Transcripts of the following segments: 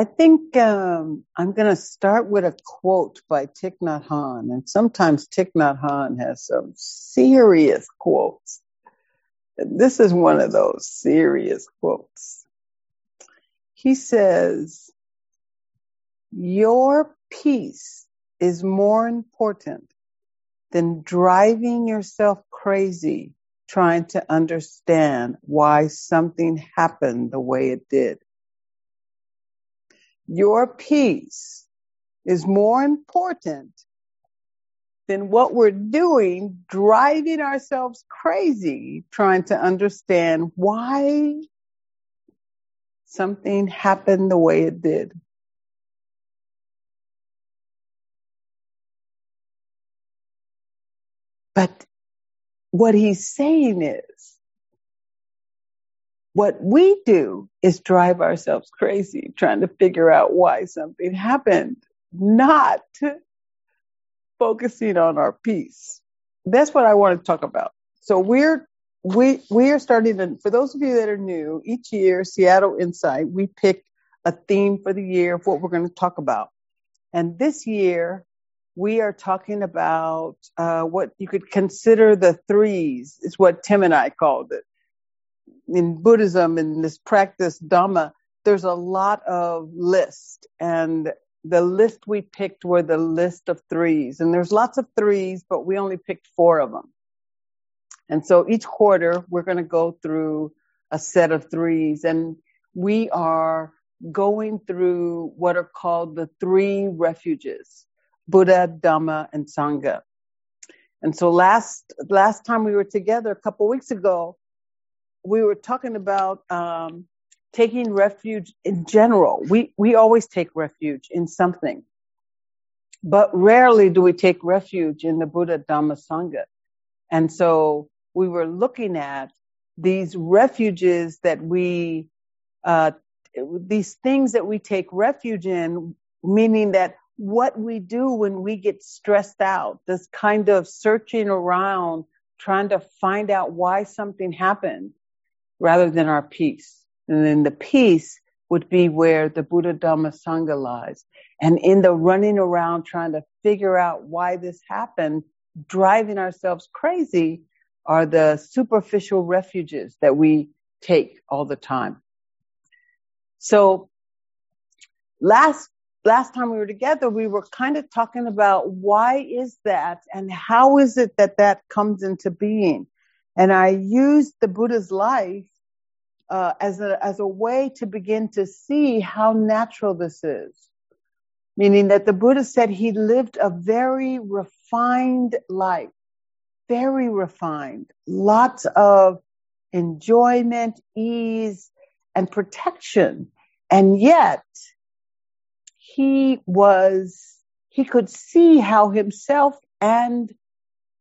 I think um, I'm going to start with a quote by Thich Nhat Hanh, and sometimes Thich Nhat Hanh has some serious quotes. This is one of those serious quotes. He says, "Your peace is more important than driving yourself crazy trying to understand why something happened the way it did. Your peace is more important than what we're doing, driving ourselves crazy, trying to understand why something happened the way it did. But what he's saying is, what we do is drive ourselves crazy trying to figure out why something happened, not focusing on our peace. That's what I want to talk about. So we're we we are starting to for those of you that are new, each year Seattle Insight, we pick a theme for the year of what we're going to talk about. And this year we are talking about uh, what you could consider the threes, is what Tim and I called it. In Buddhism, in this practice, Dhamma, there's a lot of lists, and the list we picked were the list of threes. And there's lots of threes, but we only picked four of them. And so each quarter, we're going to go through a set of threes, and we are going through what are called the three refuges. Buddha, Dhamma, and Sangha. And so last last time we were together a couple weeks ago, we were talking about um, taking refuge in general. We we always take refuge in something, but rarely do we take refuge in the Buddha, Dhamma, Sangha. And so we were looking at these refuges that we, uh, these things that we take refuge in, meaning that what we do when we get stressed out, this kind of searching around, trying to find out why something happened rather than our peace. And then the peace would be where the Buddha Dhamma Sangha lies. And in the running around trying to figure out why this happened, driving ourselves crazy are the superficial refuges that we take all the time. So last last time we were together, we were kind of talking about why is that and how is it that that comes into being. And I used the Buddha's life uh, as a as a way to begin to see how natural this is. Meaning that the Buddha said he lived a very refined life, very refined, lots of enjoyment, ease, and protection. And yet, he was, he could see how himself and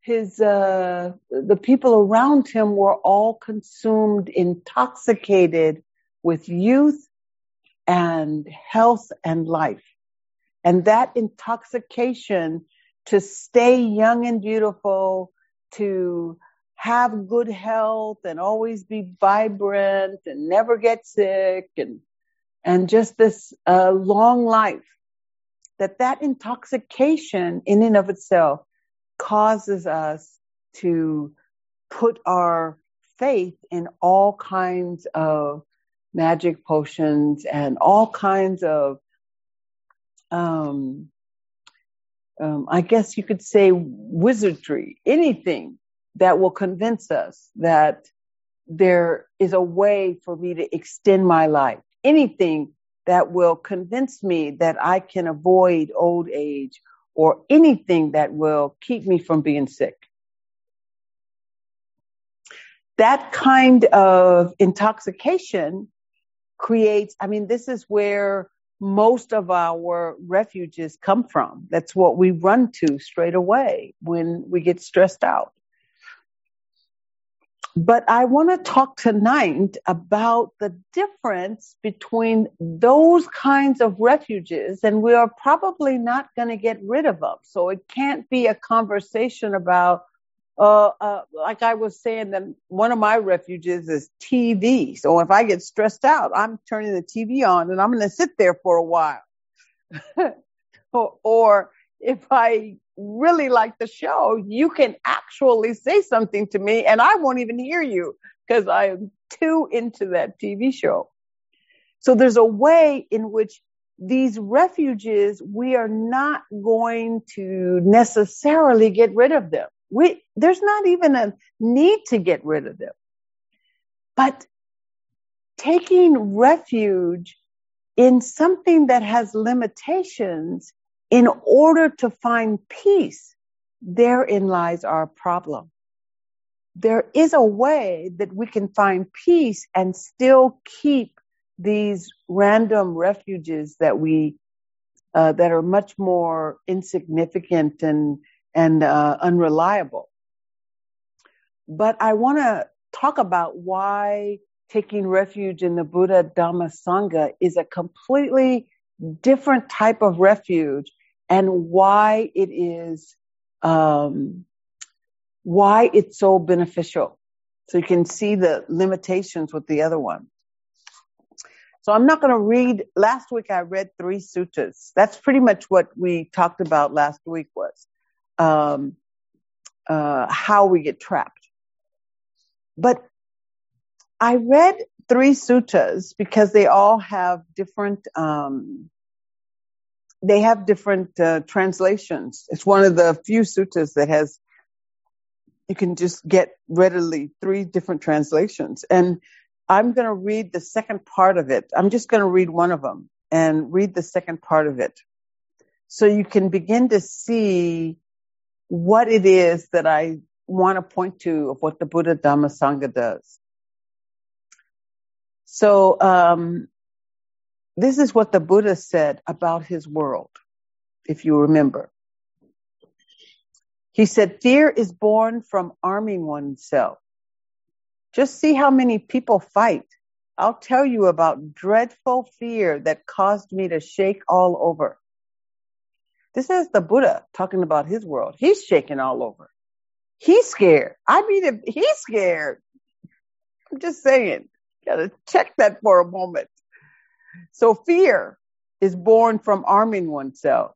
his, uh, the people around him were all consumed, intoxicated with youth and health and life. And that intoxication to stay young and beautiful, to have good health and always be vibrant and never get sick and and just this uh, long life that that intoxication in and of itself causes us to put our faith in all kinds of magic potions and all kinds of um, um, I guess you could say wizardry, anything that will convince us that there is a way for me to extend my life. Anything that will convince me that I can avoid old age or anything that will keep me from being sick. That kind of intoxication creates, I mean, this is where most of our refuges come from. That's what we run to straight away when we get stressed out. But I want to talk tonight about the difference between those kinds of refuges, and we are probably not going to get rid of them. So it can't be a conversation about, uh, uh, like I was saying, that one of my refuges is TV. So if I get stressed out, I'm turning the TV on and I'm going to sit there for a while. or, or if I really like the show, you can actually say something to me and I won't even hear you because I am too into that TV show. So there's a way in which these refuges, we are not going to necessarily get rid of them. We, there's not even a need to get rid of them. But taking refuge in something that has limitations in order to find peace, therein lies our problem. There is a way that we can find peace and still keep these random refuges that we uh, that are much more insignificant and and uh, unreliable. But I want to talk about why taking refuge in the Buddha Dhamma Sangha is a completely different type of refuge and why it is um, why it's so beneficial. So you can see the limitations with the other one. So I'm not going to read. Last week I read three suttas. That's pretty much what we talked about last week was um, uh, how we get trapped. But I read three suttas because they all have different. Um, they have different uh, translations. It's one of the few suttas that has you can just get readily three different translations. And I'm going to read the second part of it. I'm just going to read one of them and read the second part of it. So you can begin to see what it is that I want to point to of what the Buddha Dhamma Sangha does. So, um, this is what the Buddha said about his world, if you remember. He said, fear is born from arming oneself. Just see how many people fight. I'll tell you about dreadful fear that caused me to shake all over. This is the Buddha talking about his world. He's shaking all over. He's scared. I mean, he's scared, I'm just saying, gotta check that for a moment. So fear is born from arming oneself.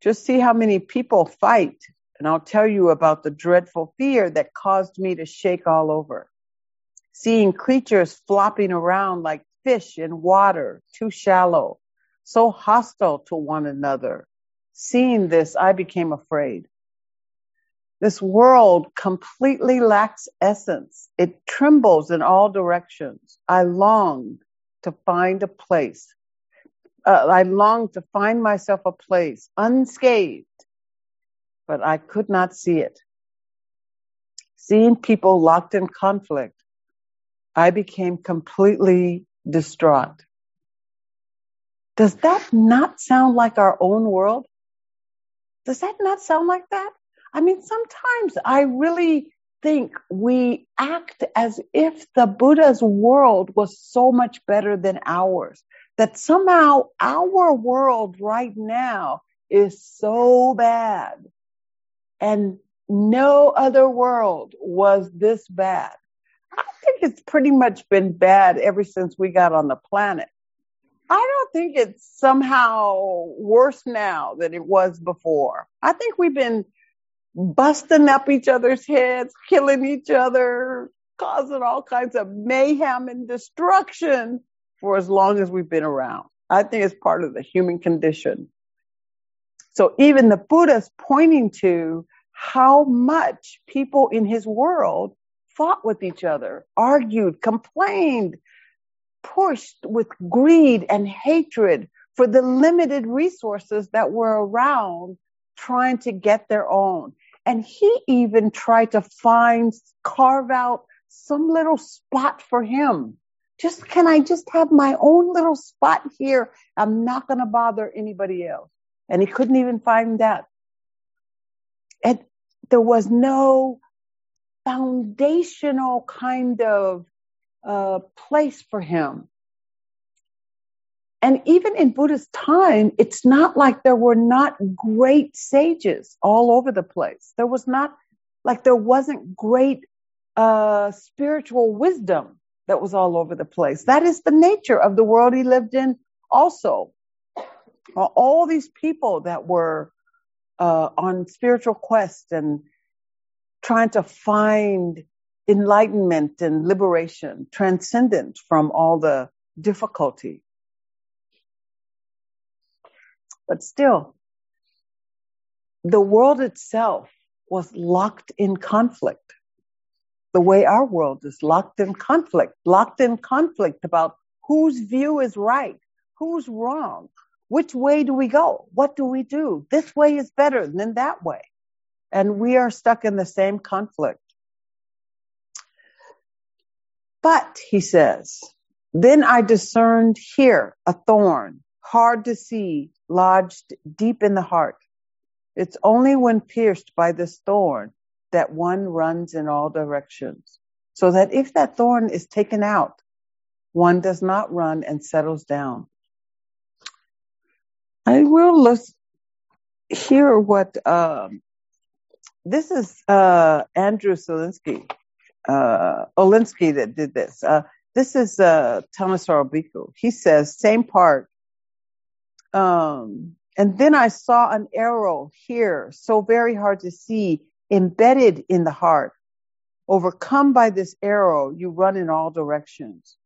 Just see how many people fight, and I'll tell you about the dreadful fear that caused me to shake all over seeing creatures flopping around like fish in water, too shallow, so hostile to one another. Seeing this, I became afraid. This world completely lacks essence. It trembles in all directions. I longed to find a place. Uh, I longed to find myself a place unscathed, but I could not see it. Seeing people locked in conflict, I became completely distraught. Does that not sound like our own world? Does that not sound like that? I mean, sometimes I really think we act as if the Buddha's world was so much better than ours, that somehow our world right now is so bad and no other world was this bad. I think it's pretty much been bad ever since we got on the planet. I don't think it's somehow worse now than it was before. I think we've been busting up each other's heads, killing each other, causing all kinds of mayhem and destruction for as long as we've been around. I think it's part of the human condition. So even the Buddha's pointing to how much people in his world fought with each other, argued, complained, pushed with greed and hatred for the limited resources that were around trying to get their own. And he even tried to find, carve out some little spot for him. Just, can I just have my own little spot here? I'm not going to bother anybody else. And he couldn't even find that. And there was no foundational kind of uh, place for him. And even in Buddha's time, it's not like there were not great sages all over the place. There was not like there wasn't great uh, spiritual wisdom that was all over the place. That is the nature of the world he lived in also. All these people that were uh, on spiritual quest and trying to find enlightenment and liberation, transcendent from all the difficulty. But still, the world itself was locked in conflict. The way our world is locked in conflict, locked in conflict about whose view is right, who's wrong, which way do we go? What do we do? This way is better than that way. And we are stuck in the same conflict. But, he says, then I discerned here a thorn, hard to see, lodged deep in the heart. It's only when pierced by this thorn that one runs in all directions. So that if that thorn is taken out, one does not run and settles down. I will hear what um, this is uh, Andrew Solinsky, uh, Olendzki that did this. Uh, this is uh, Thanissaro Bhikkhu. He says, same part. Um, and then I saw an arrow here, so very hard to see, embedded in the heart. Overcome by this arrow, you run in all directions.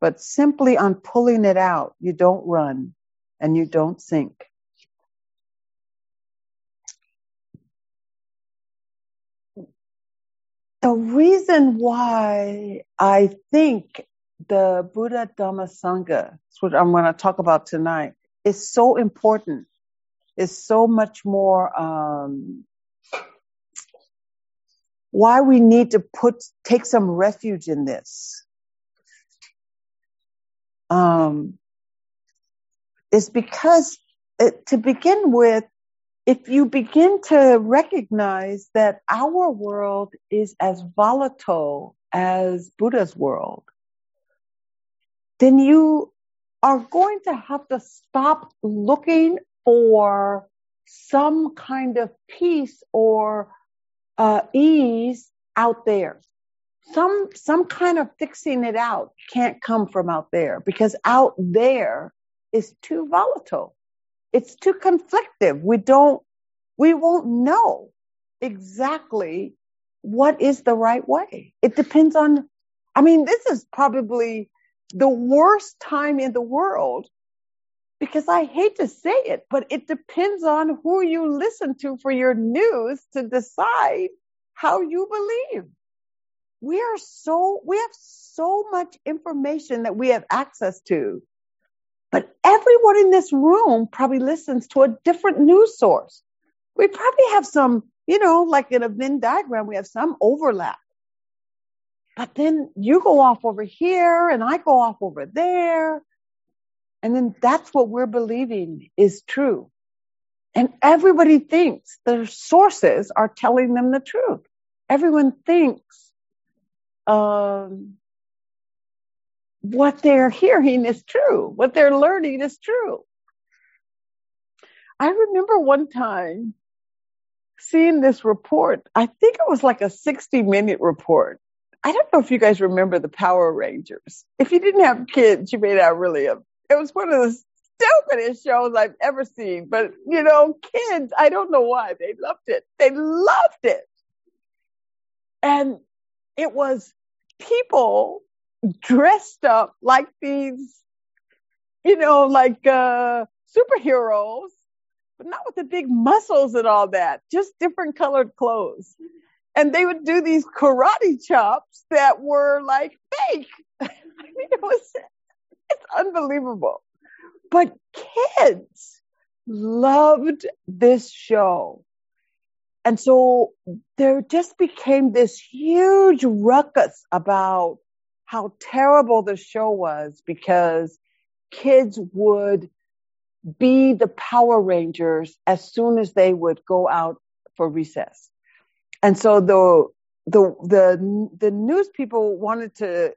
But simply on pulling it out, you don't run and you don't sink. The reason why I think the Buddha Dhamma Sangha, that's what I'm going to talk about tonight, is so important, is so much more, um, why we need to put, take some refuge in this. Um, is because it, to begin with, if you begin to recognize that our world is as volatile as Buddha's world, then you are going to have to stop looking for some kind of peace or uh, ease out there. Some some kind of fixing it out can't come from out there because out there is too volatile it's too conflictive. We don't, we won't know exactly what is the right way. It depends on, I mean, this is probably the worst time in the world because I hate to say it, but it depends on who you listen to for your news to decide how you believe. We are so, we have so much information that we have access to but everyone in this room probably listens to a different news source. We probably have some, you know, like in a Venn diagram, we have some overlap. But then you go off over here and I go off over there. And then that's what we're believing is true. And everybody thinks their sources are telling them the truth. Everyone thinks um, what they're hearing is true, what they're learning is true. I remember one time seeing this report. I think it was like a 60 minute report. I don't know if you guys remember the Power Rangers. If you didn't have kids, you may not really have. It was one of the stupidest shows I've ever seen. But, you know, kids, I don't know why. They loved it. They loved it. And it was people dressed up like these, you know, like uh, superheroes, but not with the big muscles and all that, just different colored clothes. And they would do these karate chops that were like fake. I mean, it was, it's unbelievable. But kids loved this show. And so there just became this huge ruckus about how terrible the show was because kids would be the Power Rangers as soon as they would go out for recess. And so the the the the news people wanted to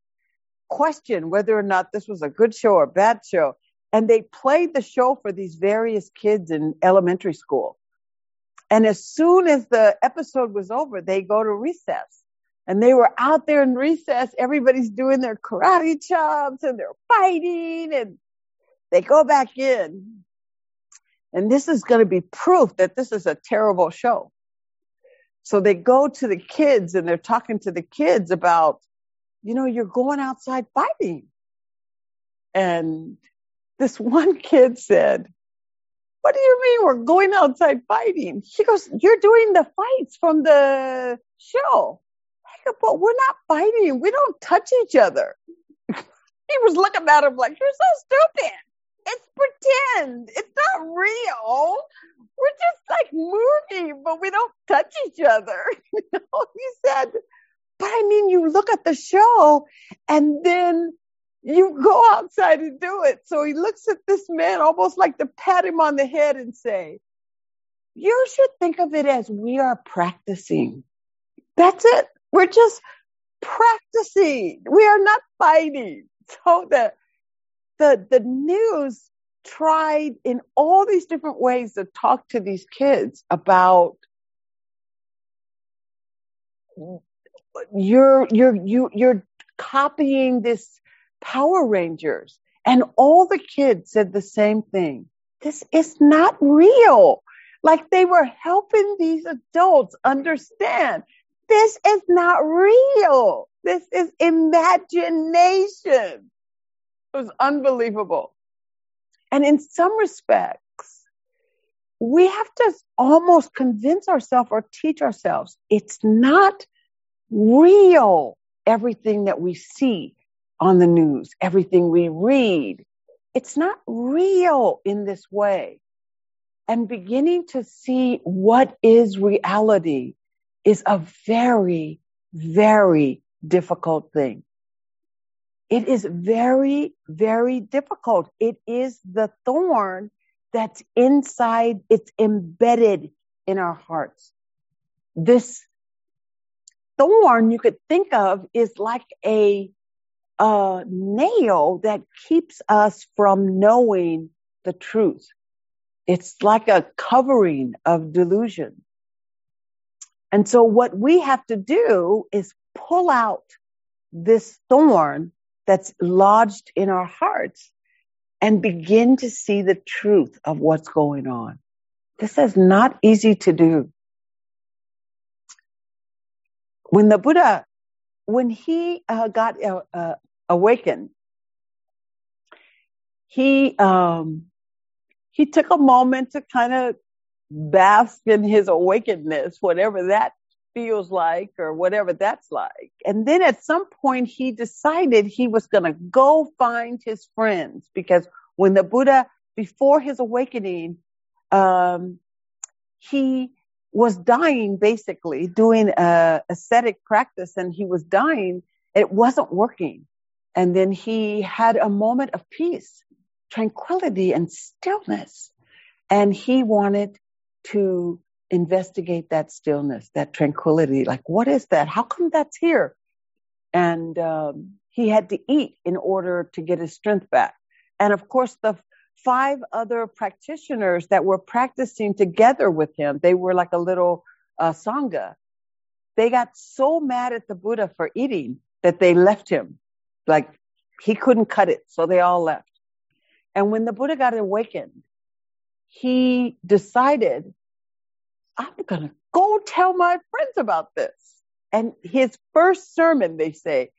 question whether or not this was a good show or a bad show. And they played the show for these various kids in elementary school. And as soon as the episode was over, they go to recess. And they were out there in recess. Everybody's doing their karate chops and they're fighting and they go back in. And this is going to be proof that this is a terrible show. So they go to the kids and they're talking to the kids about, you know, you're going outside fighting. And this one kid said, what do you mean we're going outside fighting? He goes, you're doing the fights from the show. I go, but we're not fighting. We don't touch each other. he was looking at him like, you're so stupid. It's pretend. It's not real we're just like moving, but we don't touch each other. You know, he said, but I mean, you look at the show and then you go outside and do it. So he looks at this man almost like to pat him on the head and say, you should think of it as we are practicing. That's it. We're just practicing. We are not fighting. So the, the, the news tried in all these different ways to talk to these kids about you're you're you you're copying this Power Rangers and all the kids said the same thing. This is not real. Like they were helping these adults understand this is not real. This is imagination. It was unbelievable. And in some respects, we have to almost convince ourselves or teach ourselves it's not real everything that we see on the news, everything we read. It's not real in this way. And beginning to see what is reality is a very, very difficult thing. It is very, very difficult. It is the thorn that's inside, it's embedded in our hearts. This thorn you could think of is like a, a nail that keeps us from knowing the truth. It's like a covering of delusion. And so what we have to do is pull out this thorn that's lodged in our hearts and begin to see the truth of what's going on. This is not easy to do. When the Buddha, when he uh, got uh, uh, awakened, he um, he took a moment to kind of bask in his awakenedness, whatever that feels like or whatever that's like. And then at some point he decided he was going to go find his friends because when the Buddha, before his awakening, um, he was dying basically doing a ascetic practice and he was dying. It wasn't working. And then he had a moment of peace, tranquility and stillness. And he wanted to investigate that stillness, that tranquility. Like, what is that? How come that's here? And um, he had to eat in order to get his strength back. And of course, the five other practitioners that were practicing together with him, they were like a little uh, sangha. They got so mad at the Buddha for eating that they left him. Like he couldn't cut it, so they all left. And when the Buddha got awakened, he decided I'm going to go tell my friends about this. And his first sermon, they say,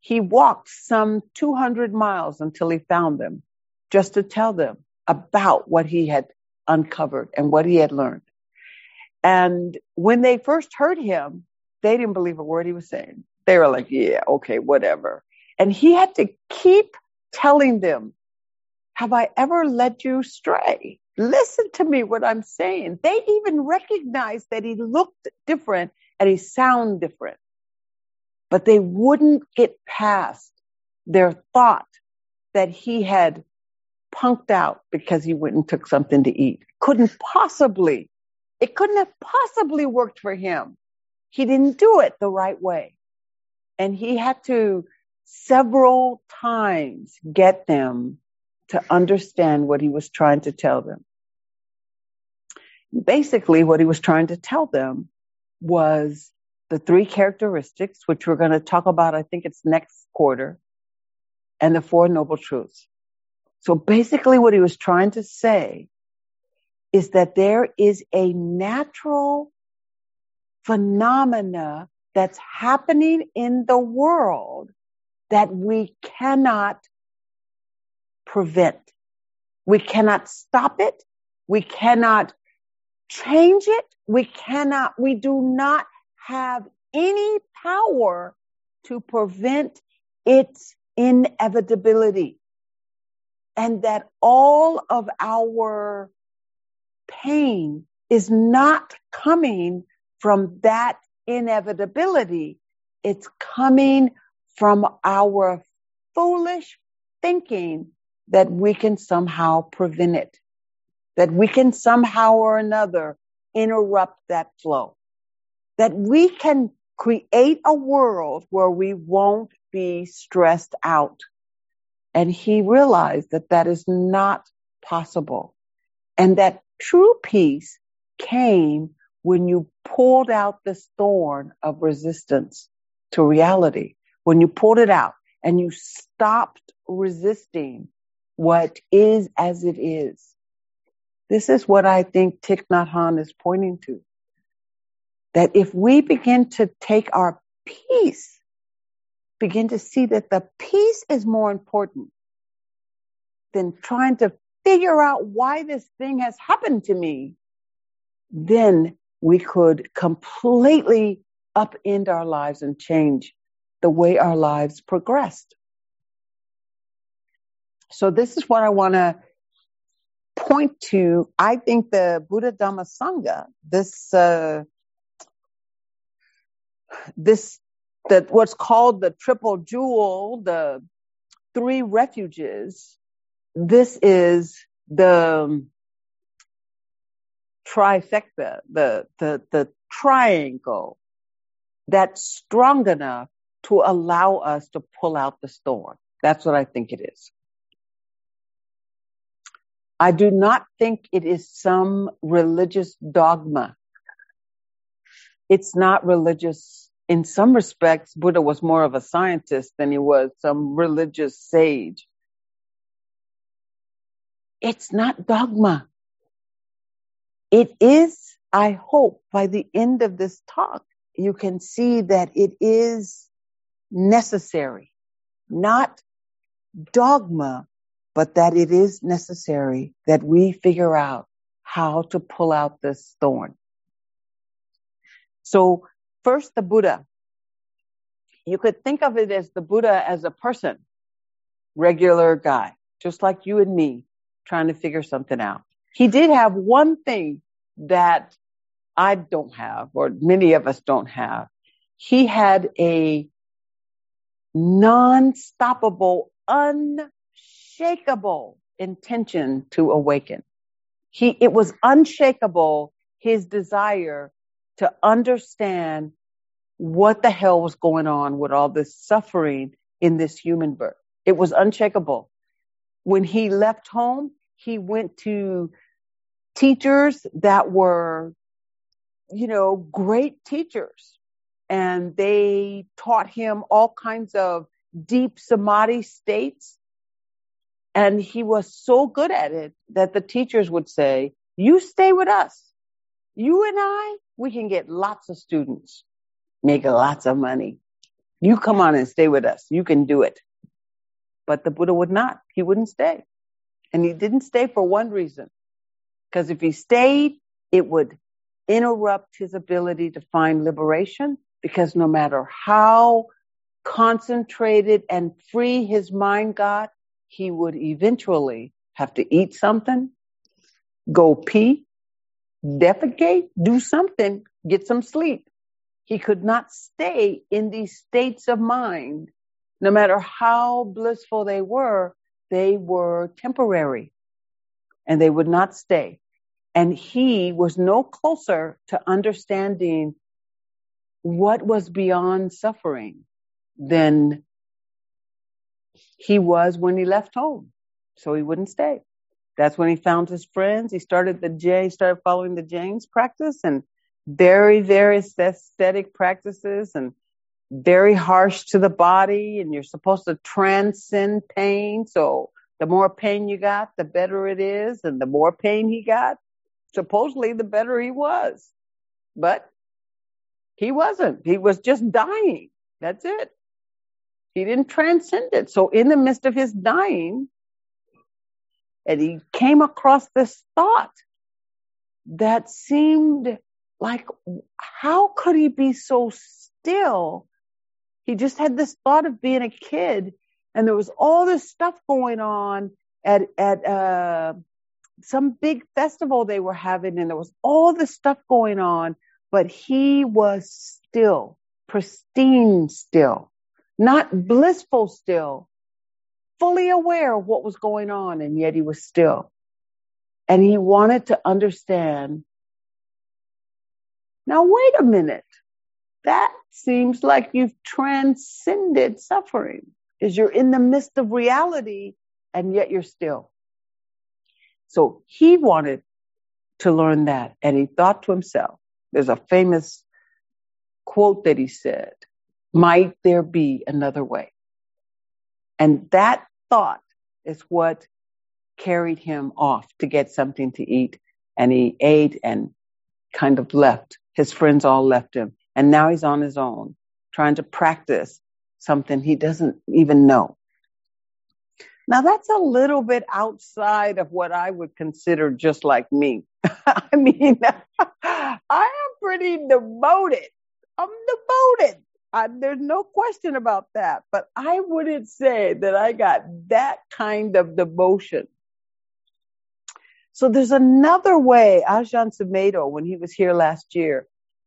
he walked some 200 miles until he found them just to tell them about what he had uncovered and what he had learned. And when they first heard him, they didn't believe a word he was saying. They were like, yeah, okay, whatever. And he had to keep telling them, have I ever led you astray? Listen to me what I'm saying. They even recognized that he looked different and he sounded different. But they wouldn't get past their thought that he had punked out because he went and took something to eat. Couldn't possibly, it couldn't have possibly worked for him. He didn't do it the right way. And he had to several times get them to understand what he was trying to tell them. basically what he was trying to tell them was the three characteristics, which we're going to talk about, I think it's next quarter, and the four noble truths. So basically what he was trying to say is that there is a natural phenomena that's happening in the world that we cannot prevent. We cannot stop it. We cannot change it. We cannot, we do not have any power to prevent its inevitability. And that all of our pain is not coming from that inevitability. It's coming from our foolish thinking that we can somehow prevent it, that we can somehow or another interrupt that flow, that we can create a world where we won't be stressed out. And he realized that that is not possible and that true peace came when you pulled out this thorn of resistance to reality, when you pulled it out and you stopped resisting what is as it is. This is what I think Thich Nhat Hanh is pointing to. That if we begin to take our peace, begin to see that the peace is more important than trying to figure out why this thing has happened to me, then we could completely upend our lives and change the way our lives progressed. So this is what I want to point to. I think the Buddha Dhamma Sangha, this, uh, this, that what's called the triple jewel, the three refuges, this is the trifecta, the, the, the triangle that's strong enough to allow us to pull out the storm. That's what I think it is. I do not think it is some religious dogma. It's not religious. In some respects, Buddha was more of a scientist than he was some religious sage. It's not dogma. It is, I hope, by the end of this talk, you can see that it is necessary, not dogma, but that it is necessary that we figure out how to pull out this thorn. So first the Buddha. You could think of it as the Buddha as a person, regular guy, just like you and me trying to figure something out. He did have one thing that I don't have, or many of us don't have. He had a non-stoppable, unshakable intention to awaken. He, it was unshakable, his desire to understand what the hell was going on with all this suffering in this human birth. It was unshakable. When he left home, he went to teachers that were, you know, great teachers and they taught him all kinds of deep samadhi states. And he was so good at it that the teachers would say, you stay with us. You and I, we can get lots of students, make lots of money. You come on and stay with us. You can do it. But the Buddha would not. He wouldn't stay. And he didn't stay for one reason. Because if he stayed, it would interrupt his ability to find liberation because no matter how concentrated and free his mind got, he would eventually have to eat something, go pee, defecate, do something, get some sleep. He could not stay in these states of mind. No matter how blissful they were, they were temporary and they would not stay. And he was no closer to understanding what was beyond suffering than he was when he left home. So he wouldn't stay. That's when he found his friends. He started the J, started following the Jains practice and very, very aesthetic practices and very harsh to the body. And you're supposed to transcend pain. So the more pain you got, the better it is. And the more pain he got, supposedly the better he was. But he wasn't. He was just dying. That's it. He didn't transcend it. So in the midst of his dying, and he came across this thought that seemed like, how could he be so still? He just had this thought of being a kid and there was all this stuff going on at, at, uh, some big festival they were having and there was all this stuff going on, but he was still, pristine still, not blissful still, fully aware of what was going on, and yet he was still. And he wanted to understand. Now, wait a minute. That seems like you've transcended suffering, is you're in the midst of reality, and yet you're still. So he wanted to learn that, and he thought to himself, there's a famous quote that he said, might there be another way? And that thought is what carried him off to get something to eat. And he ate and kind of left. His friends all left him. And now he's on his own, trying to practice something he doesn't even know. Now that's a little bit outside of what I would consider just like me. I mean, I am pretty devoted. I'm devoted. I, there's no question about that. But I wouldn't say that I got that kind of devotion. So there's another way. Ajahn Sumedho, when he was here last year,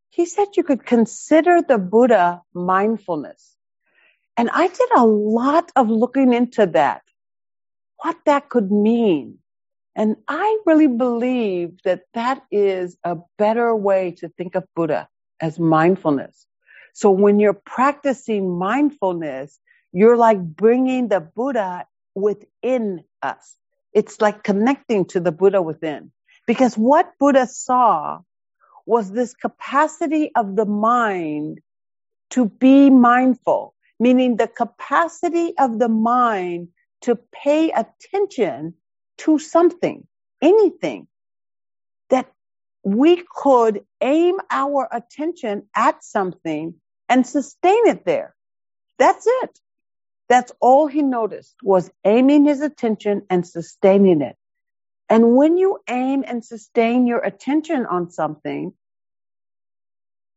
he said you could consider the Buddha mindfulness. And I did a lot of looking into that, what that could mean. And I really believe that that is a better way to think of Buddha as mindfulness. So when you're practicing mindfulness, you're like bringing the Buddha within us. It's like connecting to the Buddha within. Because what Buddha saw was this capacity of the mind to be mindful, meaning the capacity of the mind to pay attention to something, anything that we could aim our attention at something and sustain it there. That's it. That's all he noticed was aiming his attention and sustaining it. And when you aim and sustain your attention on something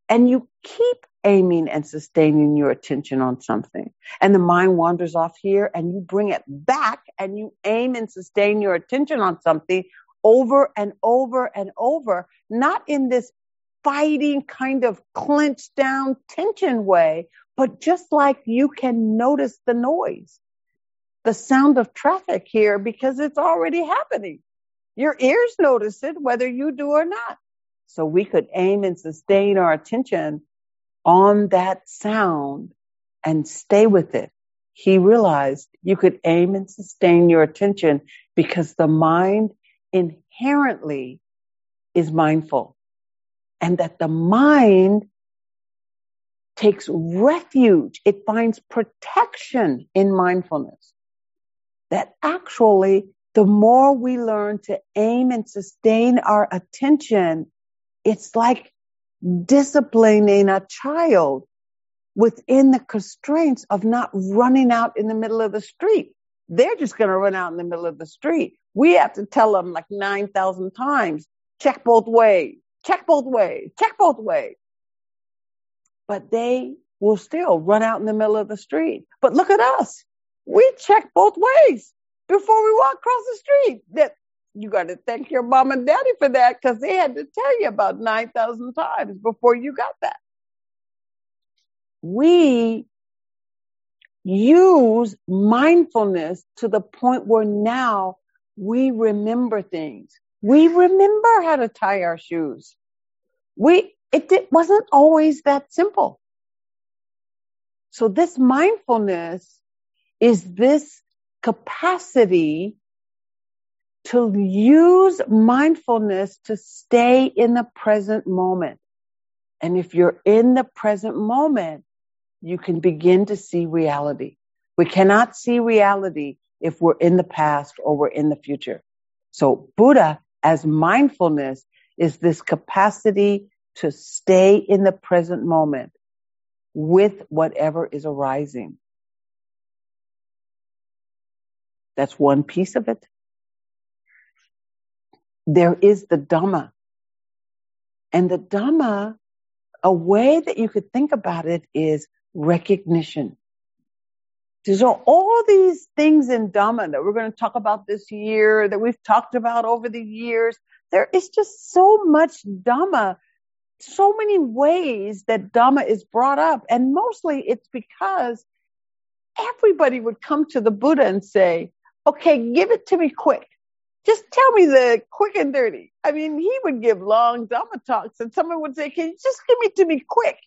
and you keep aiming and sustaining your attention on something and the mind wanders off here and you bring it back and you aim and sustain your attention on something over and over and over, not in this fighting kind of clenched down tension way, but just like you can notice the noise, the sound of traffic here because it's already happening. Your ears notice it whether you do or not. So we could aim and sustain our attention on that sound and stay with it. He realized you could aim and sustain your attention because the mind inherently is mindful and that the mind takes refuge. It finds protection in mindfulness. That actually, the more we learn to aim and sustain our attention, it's like disciplining a child within the constraints of not running out in the middle of the street. They're just going to run out in the middle of the street. We have to tell them like 9,000 times, check both ways check both ways, check both ways. But they will still run out in the middle of the street. But look at us. We check both ways before we walk across the street. That you got to thank your mom and daddy for that because they had to tell you about 9,000 times before you got that. We use mindfulness to the point where now we remember things. We remember how to tie our shoes. We, it, it wasn't always that simple. So this mindfulness is this capacity to use mindfulness to stay in the present moment. And if you're in the present moment, you can begin to see reality. We cannot see reality if we're in the past or we're in the future. So Buddha as mindfulness is this capacity to stay in the present moment with whatever is arising. That's one piece of it. There is the Dhamma. And the Dhamma, a way that you could think about it is recognition. There's all these things in Dhamma that we're going to talk about this year, that we've talked about over the years. There is just so much Dhamma, so many ways that Dhamma is brought up. And mostly it's because everybody would come to the Buddha and say, okay, give it to me quick. Just tell me the quick and dirty. I mean, he would give long Dhamma talks and someone would say, can you just give it to me quick?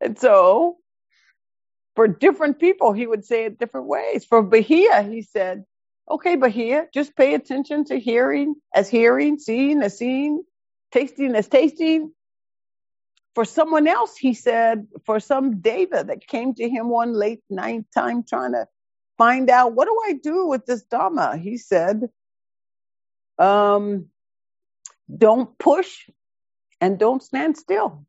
And so for different people, he would say it different ways. For Bahiya, he said, okay, Bahiya, just pay attention to hearing as hearing, seeing as seeing, tasting as tasting. For someone else, he said, for some Deva that came to him one late night time trying to find out, what do I do with this Dhamma? He said, um, don't push and don't stand still.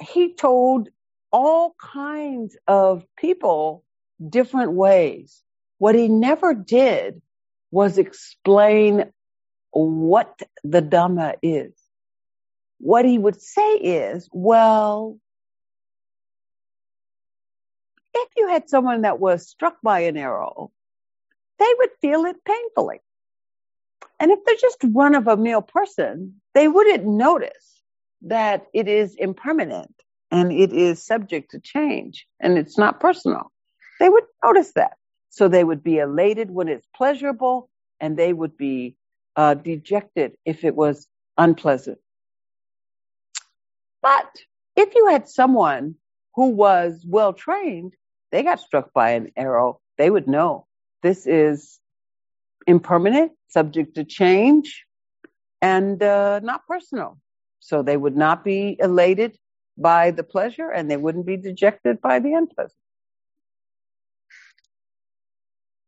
He told all kinds of people different ways. What he never did was explain what the Dhamma is. What he would say is, well, if you had someone that was struck by an arrow, they would feel it painfully. And if they're just run of a mill person, they wouldn't notice that it is impermanent and it is subject to change and it's not personal. They would notice that. So they would be elated when it's pleasurable and they would be uh, dejected if it was unpleasant. But if you had someone who was well trained, they got struck by an arrow, they would know this is impermanent, subject to change, and uh, not personal. So they would not be elated by the pleasure and they wouldn't be dejected by the unpleasant.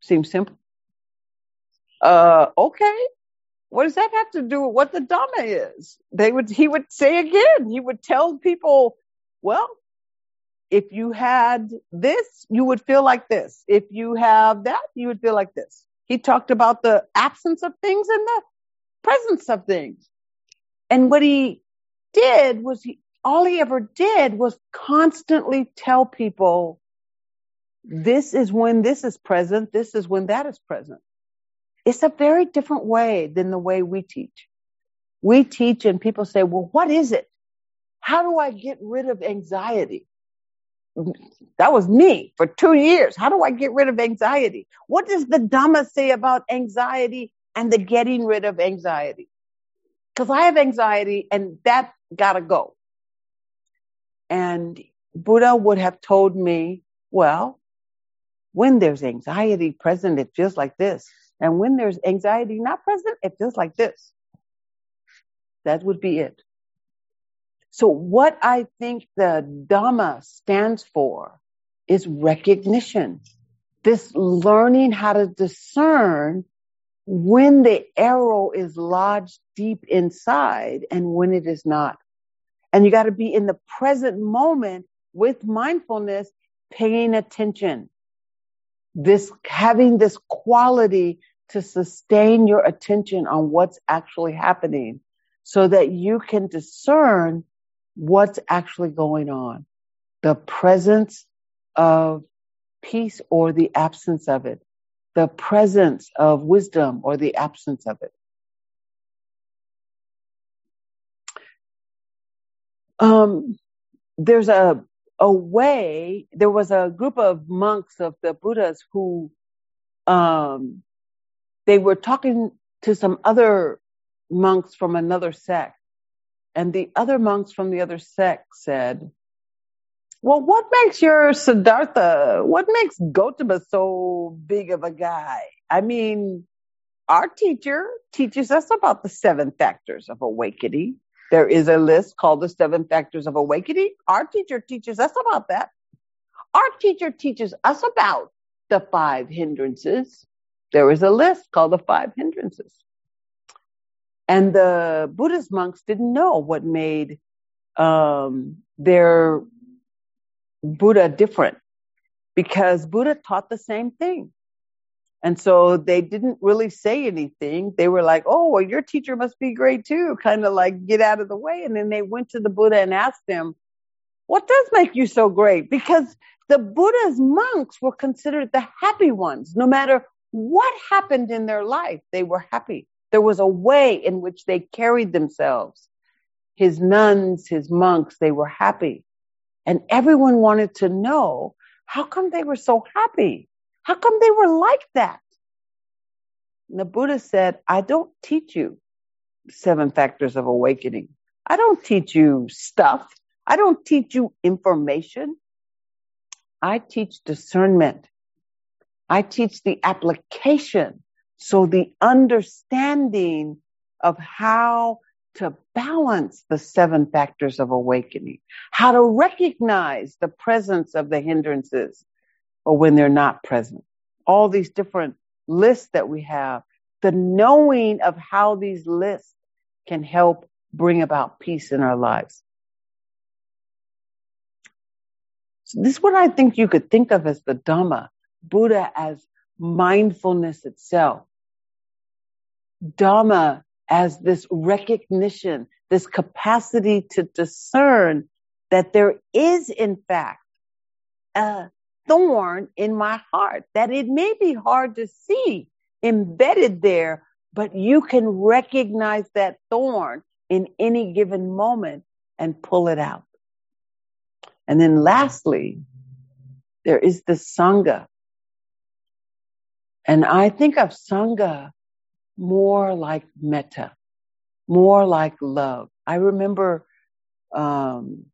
Seems simple. Uh, okay. What does that have to do with what the Dhamma is? They would, he would say again, he would tell people, well, if you had this, you would feel like this. If you have that, you would feel like this. He talked about the absence of things and the presence of things. And what he did was he, all he ever did was constantly tell people, this is when this is present, this is when that is present. It's a very different way than the way we teach. We teach and people say, well, what is it? How do I get rid of anxiety? That was me for two years. How do I get rid of anxiety? What does the Dhamma say about anxiety and the getting rid of anxiety? Because I have anxiety and that gotta go. And Buddha would have told me, well, when there's anxiety present, it feels like this. And when there's anxiety not present, it feels like this. That would be it. So what I think the Dhamma stands for is recognition. This learning how to discern when the arrow is lodged deep inside and when it is not. And you got to be in the present moment with mindfulness, paying attention. This, having this quality to sustain your attention on what's actually happening so that you can discern what's actually going on. The presence of peace or the absence of it. The presence of wisdom or the absence of it. Um, there's a a way. There was a group of monks of the Buddhas who um, they were talking to some other monks from another sect, and the other monks from the other sect said, "Well, what makes your Siddhartha? What makes Gotama so big of a guy? I mean." our teacher teaches us about the seven factors of awakening. There is a list called the seven factors of awakening. Our teacher teaches us about that. Our teacher teaches us about the five hindrances. There is a list called the five hindrances. And the Buddhist monks didn't know what made um, their Buddha different because Buddha taught the same thing. And so they didn't really say anything. They were like, oh, well, your teacher must be great too, kind of like get out of the way. And then they went to the Buddha and asked him, what does make you so great? Because the Buddha's monks were considered the happy ones. No matter what happened in their life, they were happy. There was a way in which they carried themselves. His nuns, his monks, they were happy. And everyone wanted to know how come they were so happy? How come they were like that? And the Buddha said, I don't teach you seven factors of awakening. I don't teach you stuff. I don't teach you information. I teach discernment. I teach the application. So the understanding of how to balance the seven factors of awakening, how to recognize the presence of the hindrances, or when they're not present. All these different lists that we have, the knowing of how these lists can help bring about peace in our lives. So this is what I think you could think of as the Dhamma, Buddha as mindfulness itself. Dhamma as this recognition, this capacity to discern that there is in fact a thorn in my heart, that it may be hard to see embedded there, but you can recognize that thorn in any given moment and pull it out. And then lastly, there is the Sangha. And I think of Sangha more like metta, more like love. I remember um,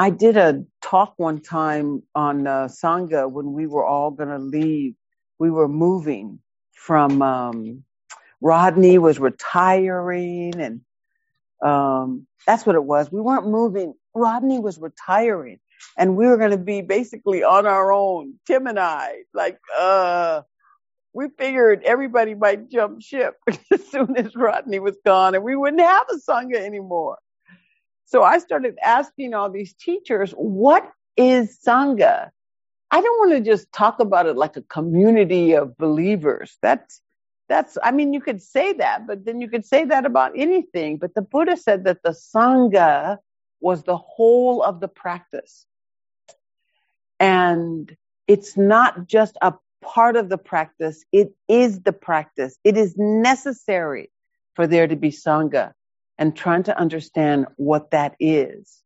I did a talk one time on uh, Sangha when we were all going to leave. We were moving from, um, Rodney was retiring and, um, that's what it was. We weren't moving. Rodney was retiring and we were going to be basically on our own. Tim and I, like, uh, we figured everybody might jump ship as soon as Rodney was gone and we wouldn't have a Sangha anymore. So I started asking all these teachers, what is Sangha? I don't want to just talk about it like a community of believers. That's, that's, I mean, you could say that, but then you could say that about anything. But the Buddha said that the Sangha was the whole of the practice. And it's not just a part of the practice. It is the practice. It is necessary for there to be Sangha and trying to understand what that is.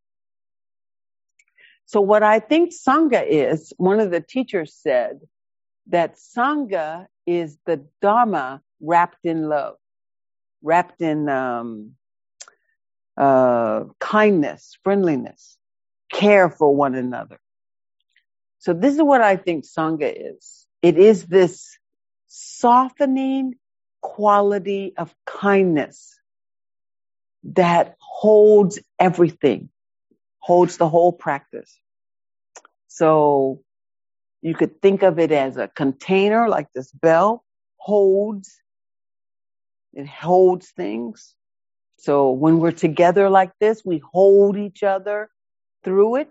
So what I think Sangha is, one of the teachers said that Sangha is the Dharma wrapped in love, wrapped in um, uh, kindness, friendliness, care for one another. So this is what I think Sangha is. It is this softening quality of kindness that holds everything, holds the whole practice. So you could think of it as a container like this bell holds, it holds things. So when we're together like this, we hold each other through it.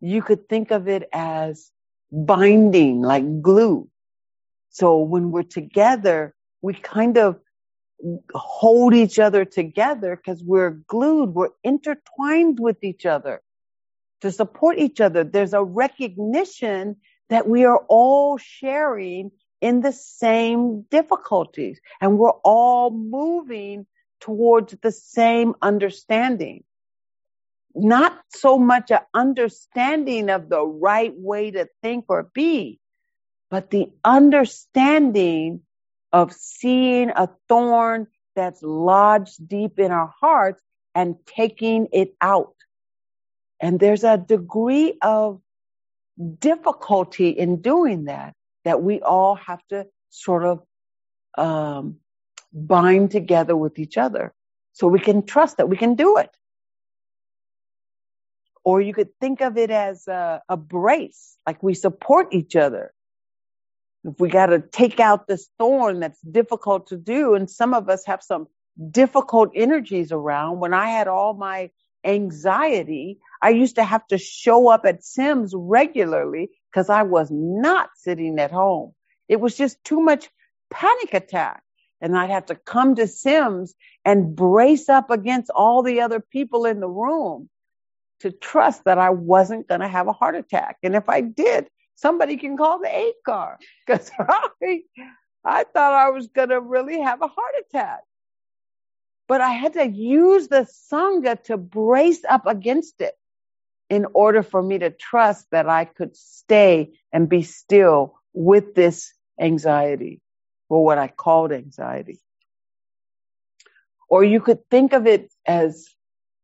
You could think of it as binding like glue. So when we're together, we kind of hold each other together because we're glued, we're intertwined with each other to support each other. There's a recognition that we are all sharing in the same difficulties and we're all moving towards the same understanding. Not so much an understanding of the right way to think or be, but the understanding of seeing a thorn that's lodged deep in our hearts and taking it out. And there's a degree of difficulty in doing that that we all have to sort of um, bind together with each other so we can trust that we can do it. Or you could think of it as a, a brace, like we support each other. If we got to take out this thorn that's difficult to do, and some of us have some difficult energies around. When I had all my anxiety, I used to have to show up at Sims regularly because I was not sitting at home. It was just too much panic attack. And I'd have to come to Sims and brace up against all the other people in the room to trust that I wasn't going to have a heart attack. And if I did, somebody can call the aid car because I, I thought I was going to really have a heart attack. But I had to use the Sangha to brace up against it in order for me to trust that I could stay and be still with this anxiety or what I called anxiety. Or you could think of it as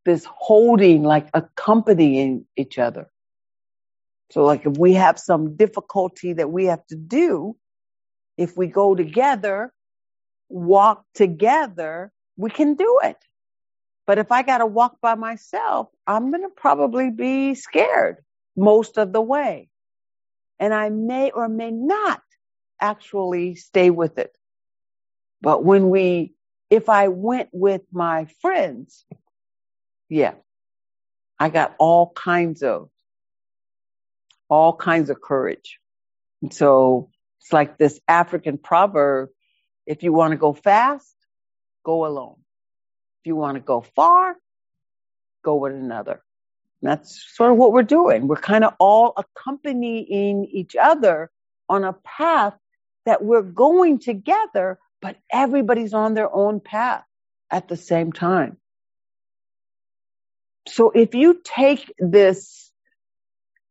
this holding, like accompanying each other. So like if we have some difficulty that we have to do, if we go together, walk together, we can do it. But if I got to walk by myself, I'm going to probably be scared most of the way. And I may or may not actually stay with it. But when we, if I went with my friends, yeah, I got all kinds of, all kinds of courage. And so it's like this African proverb. If you want to go fast, go alone. If you want to go far, go with another. And that's sort of what we're doing. We're kind of all accompanying each other on a path that we're going together, but everybody's on their own path at the same time. So if you take this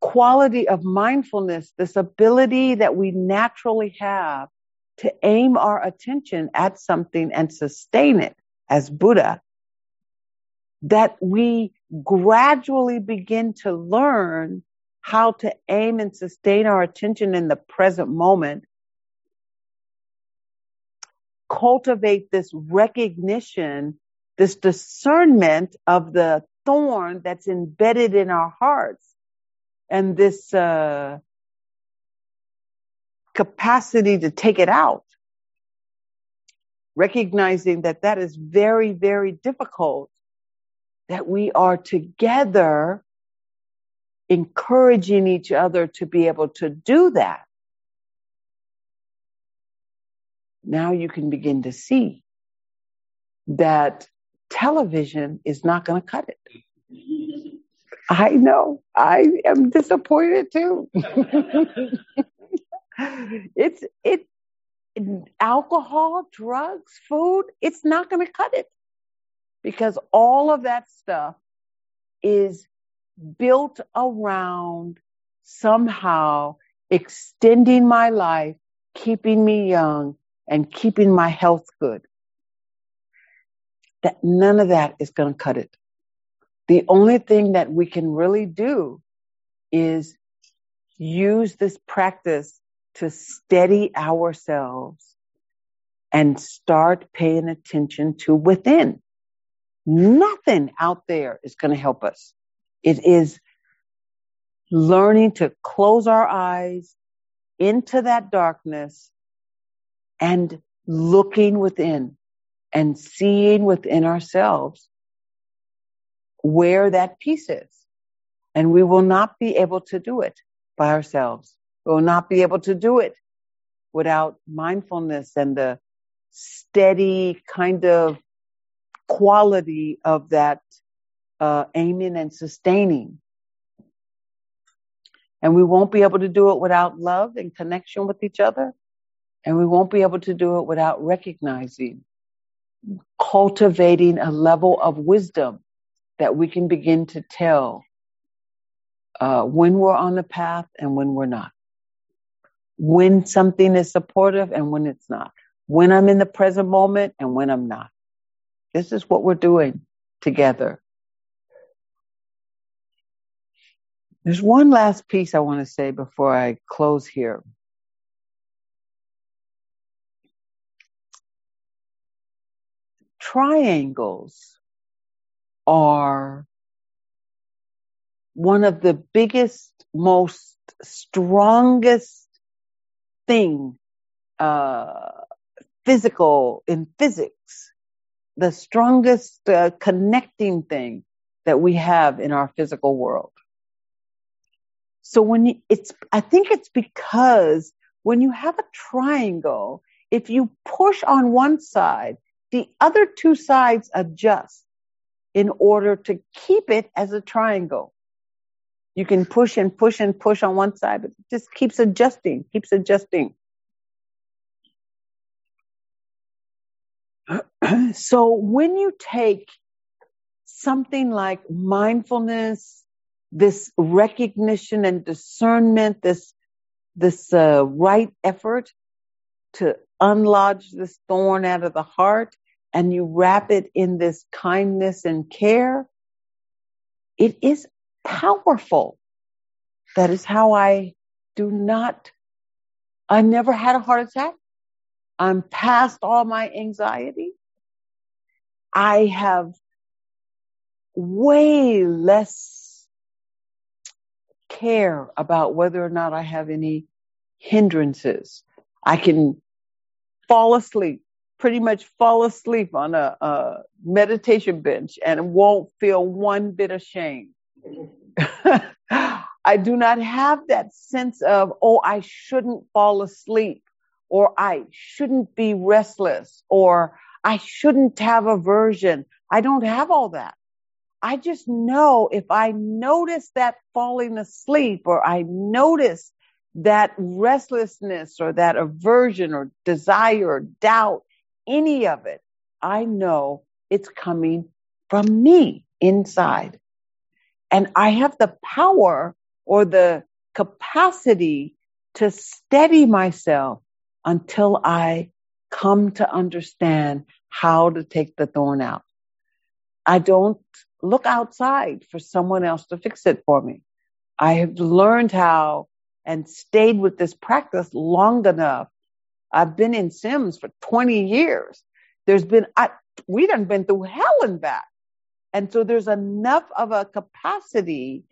quality of mindfulness, this ability that we naturally have to aim our attention at something and sustain it as Buddha, that we gradually begin to learn how to aim and sustain our attention in the present moment cultivate this recognition, this discernment of the thorn that's embedded in our hearts and this uh, capacity to take it out. Recognizing that that is very, very difficult, that we are together encouraging each other to be able to do that. now you can begin to see that television is not going to cut it. I know. I am disappointed too. it's it alcohol, drugs, food, it's not going to cut it. Because all of that stuff is built around somehow extending my life, keeping me young, and keeping my health good. That none of that is going to cut it. The only thing that we can really do is use this practice to steady ourselves and start paying attention to within. Nothing out there is going to help us. It is learning to close our eyes into that darkness and looking within and seeing within ourselves where that piece is. And we will not be able to do it by ourselves. We will not be able to do it without mindfulness and the steady kind of quality of that uh, aiming and sustaining. And we won't be able to do it without love and connection with each other. And we won't be able to do it without recognizing, cultivating a level of wisdom that we can begin to tell uh, when we're on the path and when we're not. When something is supportive and when it's not. When I'm in the present moment and when I'm not. This is what we're doing together. There's one last piece I want to say before I close here. triangles are one of the biggest, most strongest thing, uh, physical in physics, the strongest uh, connecting thing that we have in our physical world. So when it's, I think it's because when you have a triangle, if you push on one side, the other two sides adjust in order to keep it as a triangle. You can push and push and push on one side, but it just keeps adjusting, keeps adjusting. so when you take something like mindfulness, this recognition and discernment, this this uh, right effort to unlodge this thorn out of the heart, and you wrap it in this kindness and care, it is powerful. That is how I do not. I never had a heart attack. I'm past all my anxiety. I have way less care about whether or not I have any hindrances. I can fall asleep, pretty much fall asleep on a, a meditation bench and won't feel one bit of shame. I do not have that sense of, oh, I shouldn't fall asleep or I shouldn't be restless or I shouldn't have aversion. I don't have all that. I just know if I notice that falling asleep or I notice that restlessness or that aversion or desire or doubt, any of it, I know it's coming from me inside. And I have the power or the capacity to steady myself until I come to understand how to take the thorn out. I don't look outside for someone else to fix it for me. I have learned how and stayed with this practice long enough. I've been in Sims for 20 years. There's been, I, we done been through hell and back. And so there's enough of a capacity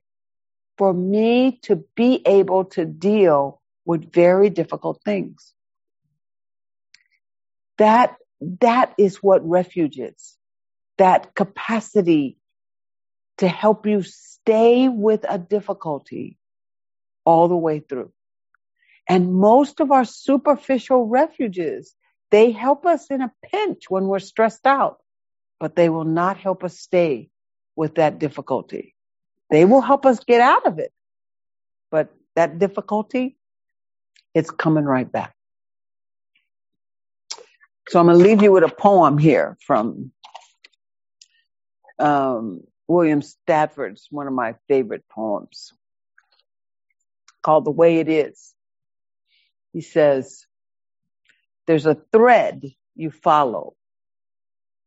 for me to be able to deal with very difficult things. That, that is what refuge is. That capacity to help you stay with a difficulty all the way through. And most of our superficial refuges, they help us in a pinch when we're stressed out, but they will not help us stay with that difficulty. They will help us get out of it, but that difficulty, it's coming right back. So I'm going to leave you with a poem here from um, William Stafford's one of my favorite poems called The Way It Is. He says, There's a thread you follow.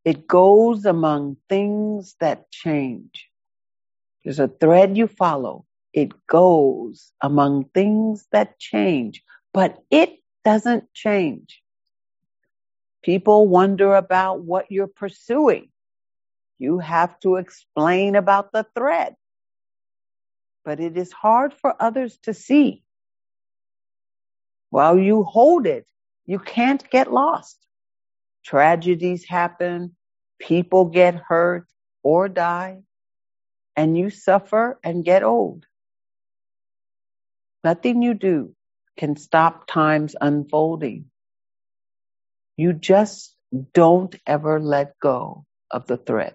It goes among things that change. There's a thread you follow. It goes among things that change, but it doesn't change. People wonder about what you're pursuing. You have to explain about the thread. But it is hard for others to see. While you hold it, you can't get lost. Tragedies happen, people get hurt or die, and you suffer and get old. Nothing you do can stop time's unfolding. You just don't ever let go of the thread.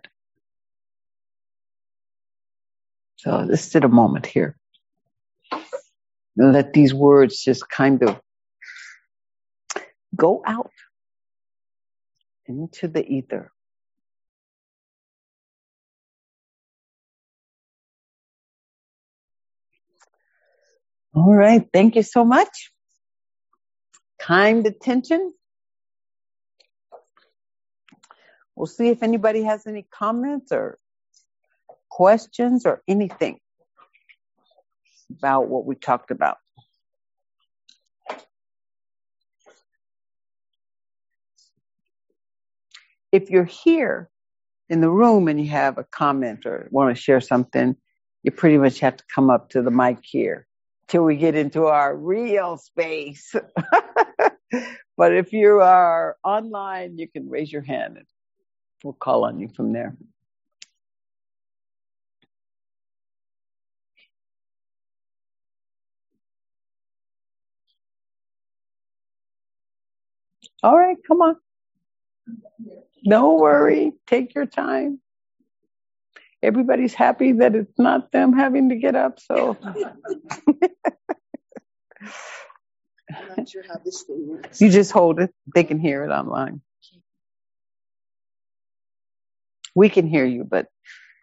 So let's sit a moment here. Let these words just kind of go out into the ether. All right. Thank you so much. Kind attention. We'll see if anybody has any comments or questions or anything about what we talked about. If you're here in the room and you have a comment or want to share something, you pretty much have to come up to the mic here till we get into our real space. but if you are online, you can raise your hand and we'll call on you from there. All right, come on. No worry. Take your time. Everybody's happy that it's not them having to get up, so. I'm not sure how this thing works. You just hold it. They can hear it online. We can hear you, but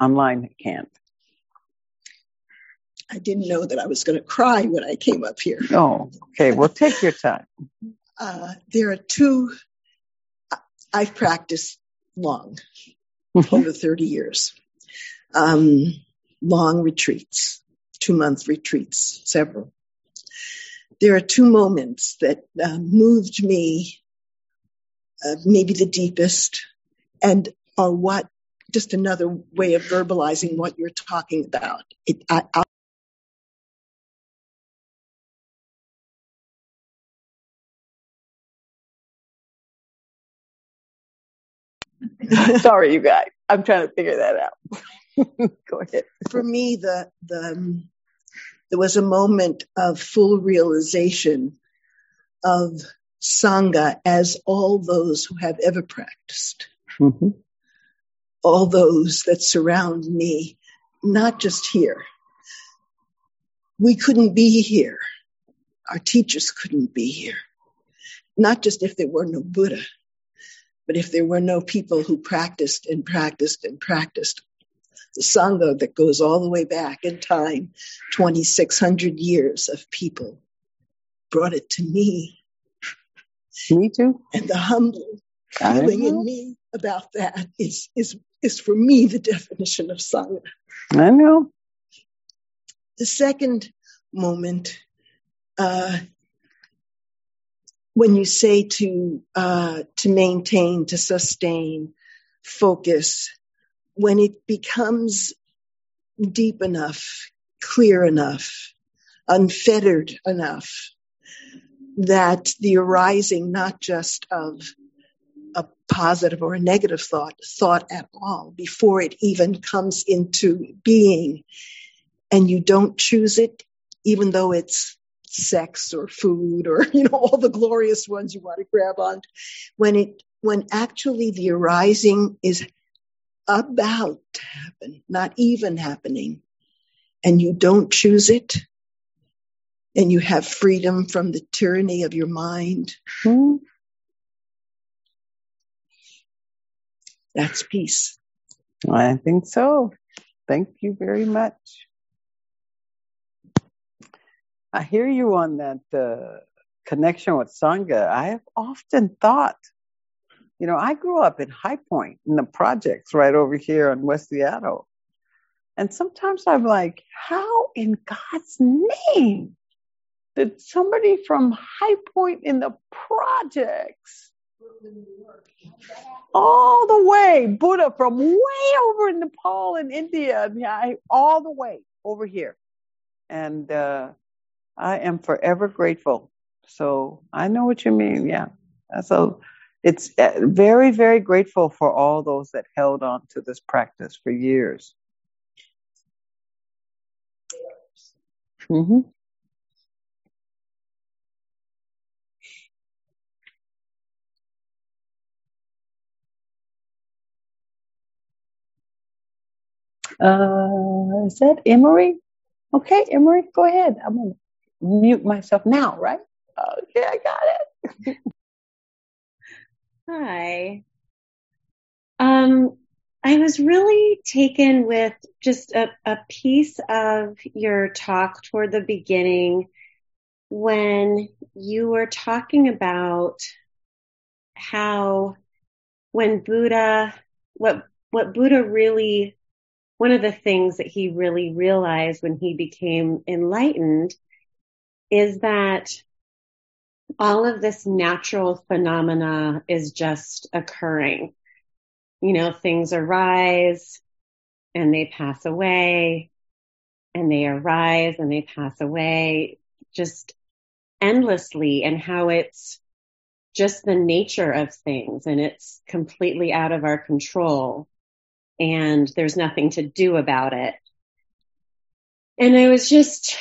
online it can't. I didn't know that I was going to cry when I came up here. Oh, okay. Well, take your time. Uh, there are two, I've practiced long, over 30 years. Um, long retreats, two month retreats, several. There are two moments that uh, moved me, uh, maybe the deepest, and are what just another way of verbalizing what you're talking about. It, I, Sorry, you guys. I'm trying to figure that out. Go ahead. For me, the the um, there was a moment of full realization of sangha as all those who have ever practiced, mm-hmm. all those that surround me, not just here. We couldn't be here. Our teachers couldn't be here. Not just if there were no Buddha, but if there were no people who practiced and practiced and practiced, the Sangha that goes all the way back in time, 2,600 years of people, brought it to me. Me too. And the humble feeling in me about that is, is, is for me the definition of Sangha. I know. The second moment uh, when you say to uh, to maintain, to sustain, focus, when it becomes deep enough, clear enough, unfettered enough, that the arising not just of a positive or a negative thought, thought at all, before it even comes into being, and you don't choose it, even though it's sex or food or you know all the glorious ones you want to grab on when it when actually the arising is about to happen not even happening and you don't choose it and you have freedom from the tyranny of your mind hmm. that's peace. I think so. Thank you very much I hear you on that uh, connection with Sangha. I have often thought, you know, I grew up in High Point in the projects right over here in West Seattle. And sometimes I'm like, how in God's name did somebody from High Point in the projects all the way, Buddha from way over in Nepal and India, all the way over here. And uh, I am forever grateful. So I know what you mean. Yeah. So it's uh, very, very grateful for all those that held on to this practice for years. Mm-hmm. Uh, is that Emery? Okay, Emery, go ahead. I'm gonna mute myself now, right? Okay, I got it. Hi. Um, I was really taken with just a, a piece of your talk toward the beginning when you were talking about how when Buddha, what, what Buddha really, one of the things that he really realized when he became enlightened is that all of this natural phenomena is just occurring. you know, things arise and they pass away and they arise and they pass away just endlessly and how it's just the nature of things and it's completely out of our control and there's nothing to do about it. And I was just,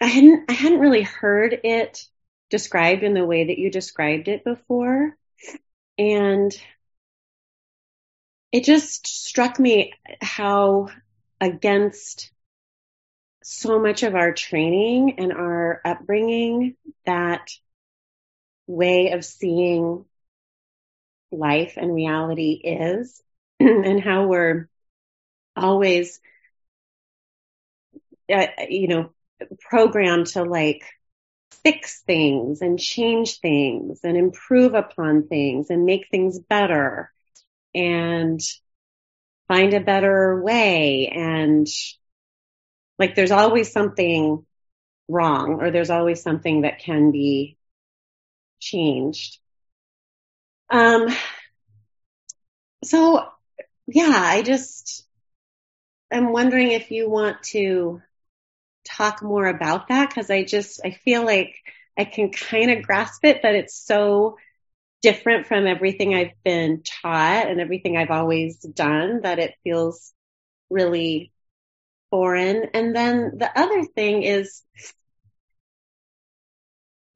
I hadn't, I hadn't really heard it described in the way that you described it before. And it just struck me how against so much of our training and our upbringing that way of seeing life and reality is and how we're always uh, you know programmed to like fix things and change things and improve upon things and make things better and find a better way and like there's always something wrong or there's always something that can be changed. Um, so yeah, I just, I'm wondering if you want to talk more about that because I just, I feel like I can kind of grasp it, but it's so different from everything I've been taught and everything I've always done that it feels really foreign. And then the other thing is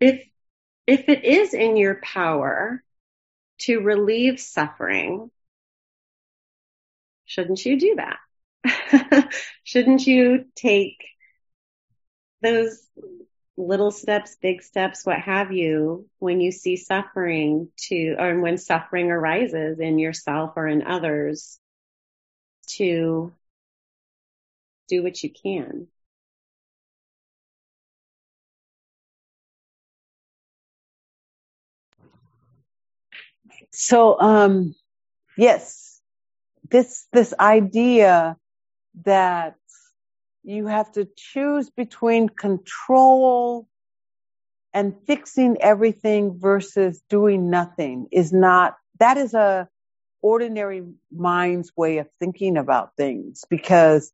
if if it is in your power to relieve suffering, shouldn't you do that? shouldn't you take those little steps, big steps, what have you, when you see suffering to, or when suffering arises in yourself or in others to do what you can? So, um, yes, this, this idea that you have to choose between control and fixing everything versus doing nothing is not, that is a ordinary mind's way of thinking about things because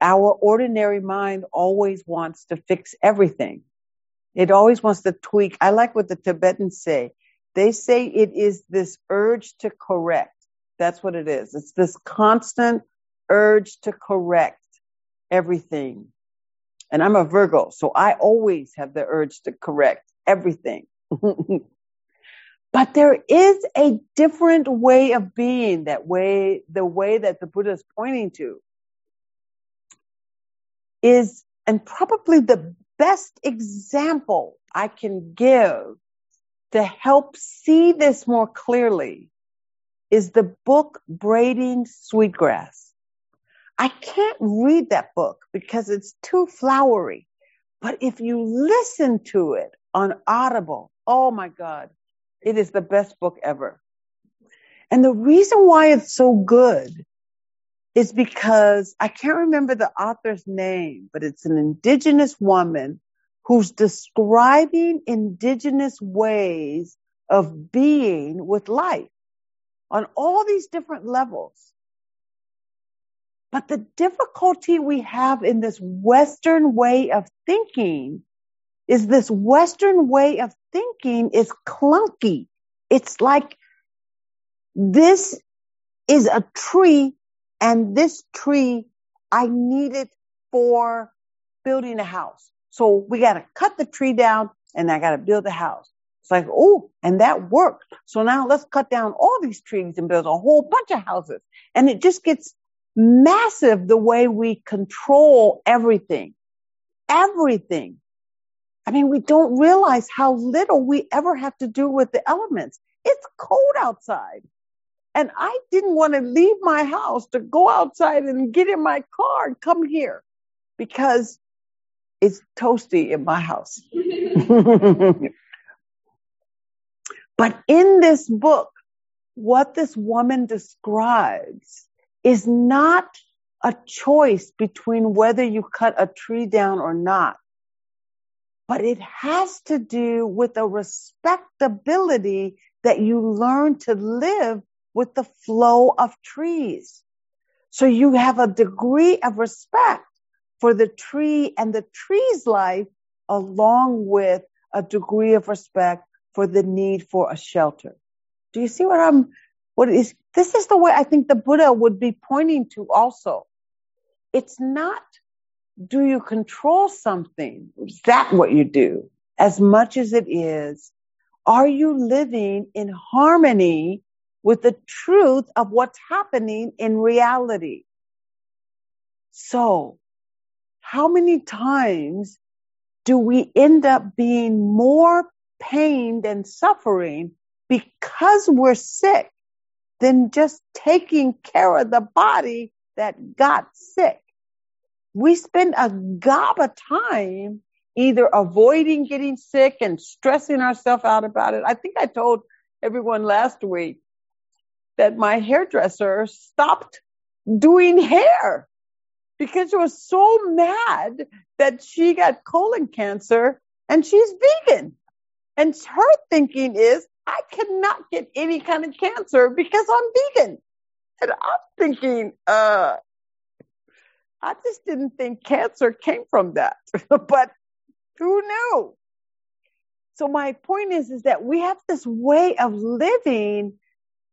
our ordinary mind always wants to fix everything. It always wants to tweak. I like what the Tibetans say. They say it is this urge to correct. That's what it is. It's this constant urge to correct everything. And I'm a Virgo, so I always have the urge to correct everything. but there is a different way of being that way, the way that the Buddha is pointing to is, and probably the best example I can give to help see this more clearly is the book Braiding Sweetgrass. I can't read that book because it's too flowery. But if you listen to it on Audible, oh my God, it is the best book ever. And the reason why it's so good is because I can't remember the author's name, but it's an indigenous woman who's describing indigenous ways of being with life on all these different levels. But the difficulty we have in this Western way of thinking is this Western way of thinking is clunky. It's like this is a tree and this tree I need it for building a house. So we got to cut the tree down and I got to build a house. It's like, oh, and that worked. So now let's cut down all these trees and build a whole bunch of houses. And it just gets massive the way we control everything. Everything. I mean, we don't realize how little we ever have to do with the elements. It's cold outside. And I didn't want to leave my house to go outside and get in my car and come here because it's toasty in my house. but in this book, what this woman describes is not a choice between whether you cut a tree down or not, but it has to do with a respectability that you learn to live with the flow of trees. So you have a degree of respect for the tree and the tree's life along with a degree of respect for the need for a shelter. Do you see what I'm, what is, this is the way I think the Buddha would be pointing to also. It's not, do you control something? Is that what you do? As much as it is, are you living in harmony with the truth of what's happening in reality? So, how many times do we end up being more pained and suffering because we're sick than just taking care of the body that got sick? We spend a gob of time either avoiding getting sick and stressing ourselves out about it. I think I told everyone last week that my hairdresser stopped doing hair because she was so mad that she got colon cancer and she's vegan. And her thinking is, I cannot get any kind of cancer because I'm vegan. And I'm thinking, uh, I just didn't think cancer came from that. but who knew? So my point is, is that we have this way of living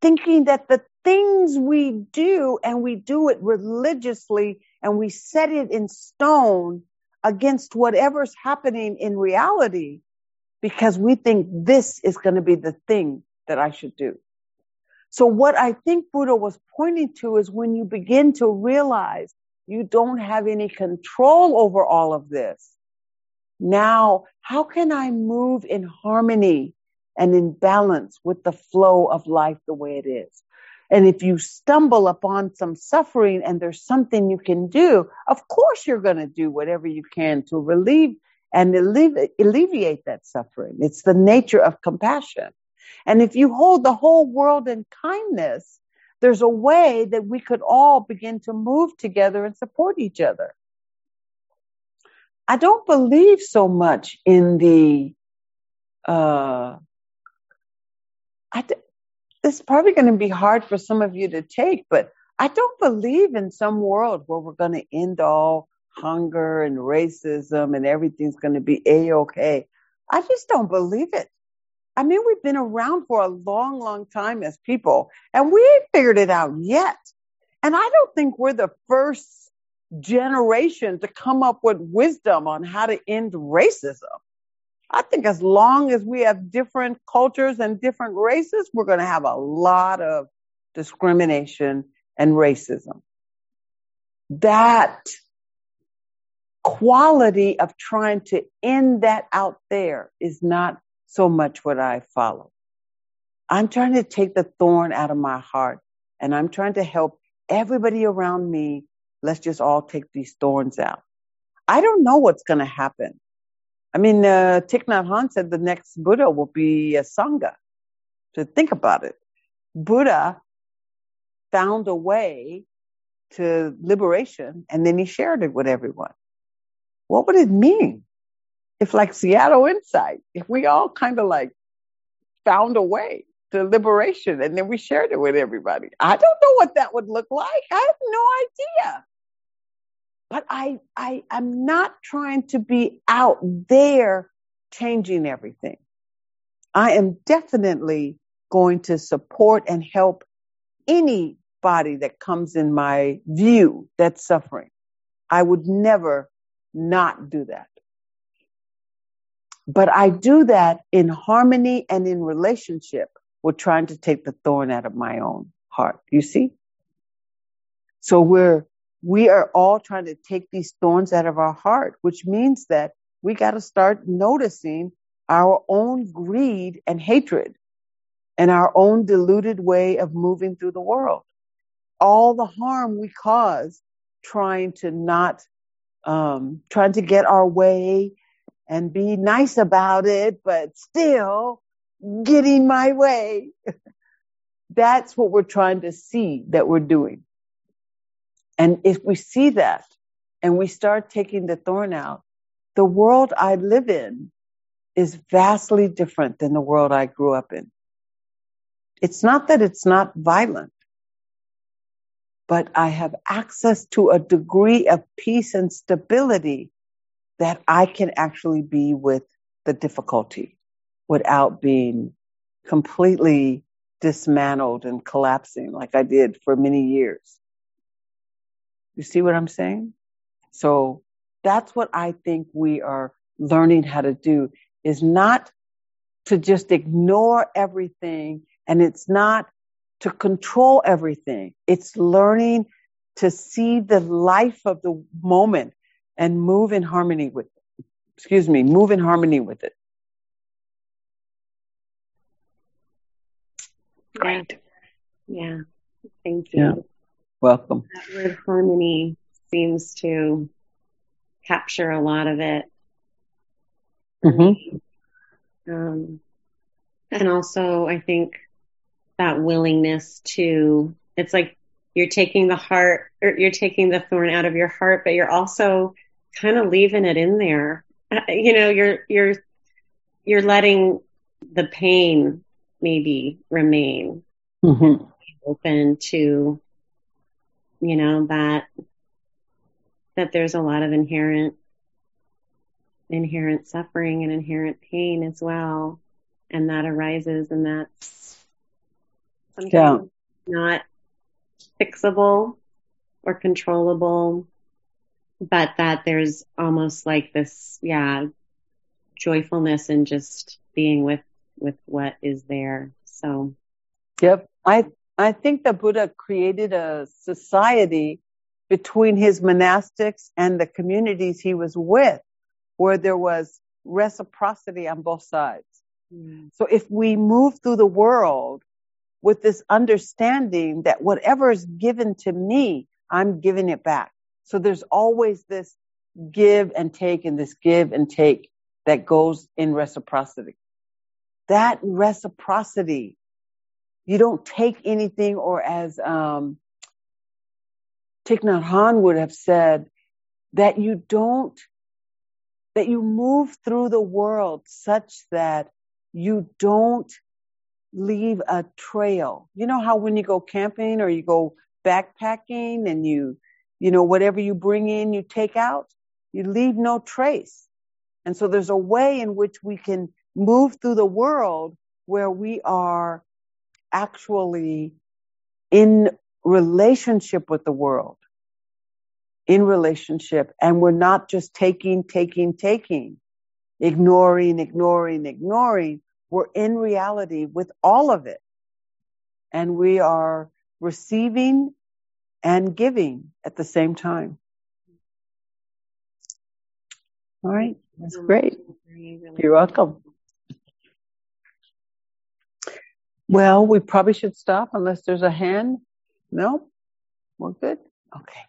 thinking that the things we do and we do it religiously and we set it in stone against whatever's happening in reality because we think this is going to be the thing that I should do. So what I think Buddha was pointing to is when you begin to realize you don't have any control over all of this. Now, how can I move in harmony and in balance with the flow of life the way it is? And if you stumble upon some suffering and there's something you can do, of course you're going to do whatever you can to relieve and alleviate, that suffering. It's the nature of compassion. And if you hold the whole world in kindness, there's a way that we could all begin to move together and support each other. I don't believe so much in the, uh, I, it's probably going to be hard for some of you to take, but I don't believe in some world where we're going to end all hunger and racism and everything's going to be a-okay. I just don't believe it. I mean, we've been around for a long, long time as people and we ain't figured it out yet. And I don't think we're the first generation to come up with wisdom on how to end racism. I think as long as we have different cultures and different races, we're going to have a lot of discrimination and racism. That quality of trying to end that out there is not so much what I follow. I'm trying to take the thorn out of my heart and I'm trying to help everybody around me. Let's just all take these thorns out. I don't know what's going to happen. I mean, uh, Thich Nhat Hanh said the next Buddha will be a Sangha. To think about it, Buddha found a way to liberation and then he shared it with everyone. What would it mean if like Seattle Insight, if we all kind of like found a way to liberation and then we shared it with everybody? I don't know what that would look like. I have no idea but I, I, I'm not trying to be out there changing everything. I am definitely going to support and help anybody that comes in my view that's suffering. I would never not do that. But I do that in harmony and in relationship with trying to take the thorn out of my own heart. You see? So we're we are all trying to take these thorns out of our heart, which means that we got to start noticing our own greed and hatred and our own deluded way of moving through the world. All the harm we cause trying to not, um, trying to get our way and be nice about it, but still getting my way. That's what we're trying to see that we're doing. And if we see that and we start taking the thorn out, the world I live in is vastly different than the world I grew up in. It's not that it's not violent, but I have access to a degree of peace and stability that I can actually be with the difficulty without being completely dismantled and collapsing like I did for many years. You see what I'm saying? So that's what I think we are learning how to do is not to just ignore everything and it's not to control everything. It's learning to see the life of the moment and move in harmony with it. Excuse me, move in harmony with it. Great. Yeah. Thank you. Yeah. Welcome. That word harmony seems to capture a lot of it. Mm-hmm. Um, and also, I think that willingness to, it's like you're taking the heart, or you're taking the thorn out of your heart, but you're also kind of leaving it in there. Uh, you know, you're, you're, you're letting the pain maybe remain mm-hmm. open to, you know, that, that there's a lot of inherent, inherent suffering and inherent pain as well. And that arises and that's sometimes yeah. not fixable or controllable, but that there's almost like this, yeah, joyfulness in just being with with what is there. So, yep, I I think the Buddha created a society between his monastics and the communities he was with, where there was reciprocity on both sides. Mm. So if we move through the world with this understanding that whatever is given to me, I'm giving it back. So there's always this give and take and this give and take that goes in reciprocity that reciprocity. You don't take anything, or as um, Thich Nhat Hanh would have said, that you don't, that you move through the world such that you don't leave a trail. You know how when you go camping or you go backpacking and you, you know, whatever you bring in, you take out, you leave no trace. And so there's a way in which we can move through the world where we are actually in relationship with the world, in relationship, and we're not just taking, taking, taking, ignoring, ignoring, ignoring. We're in reality with all of it. And we are receiving and giving at the same time. All right. That's great. You're welcome. Well, we probably should stop unless there's a hand. No? We're good? Okay.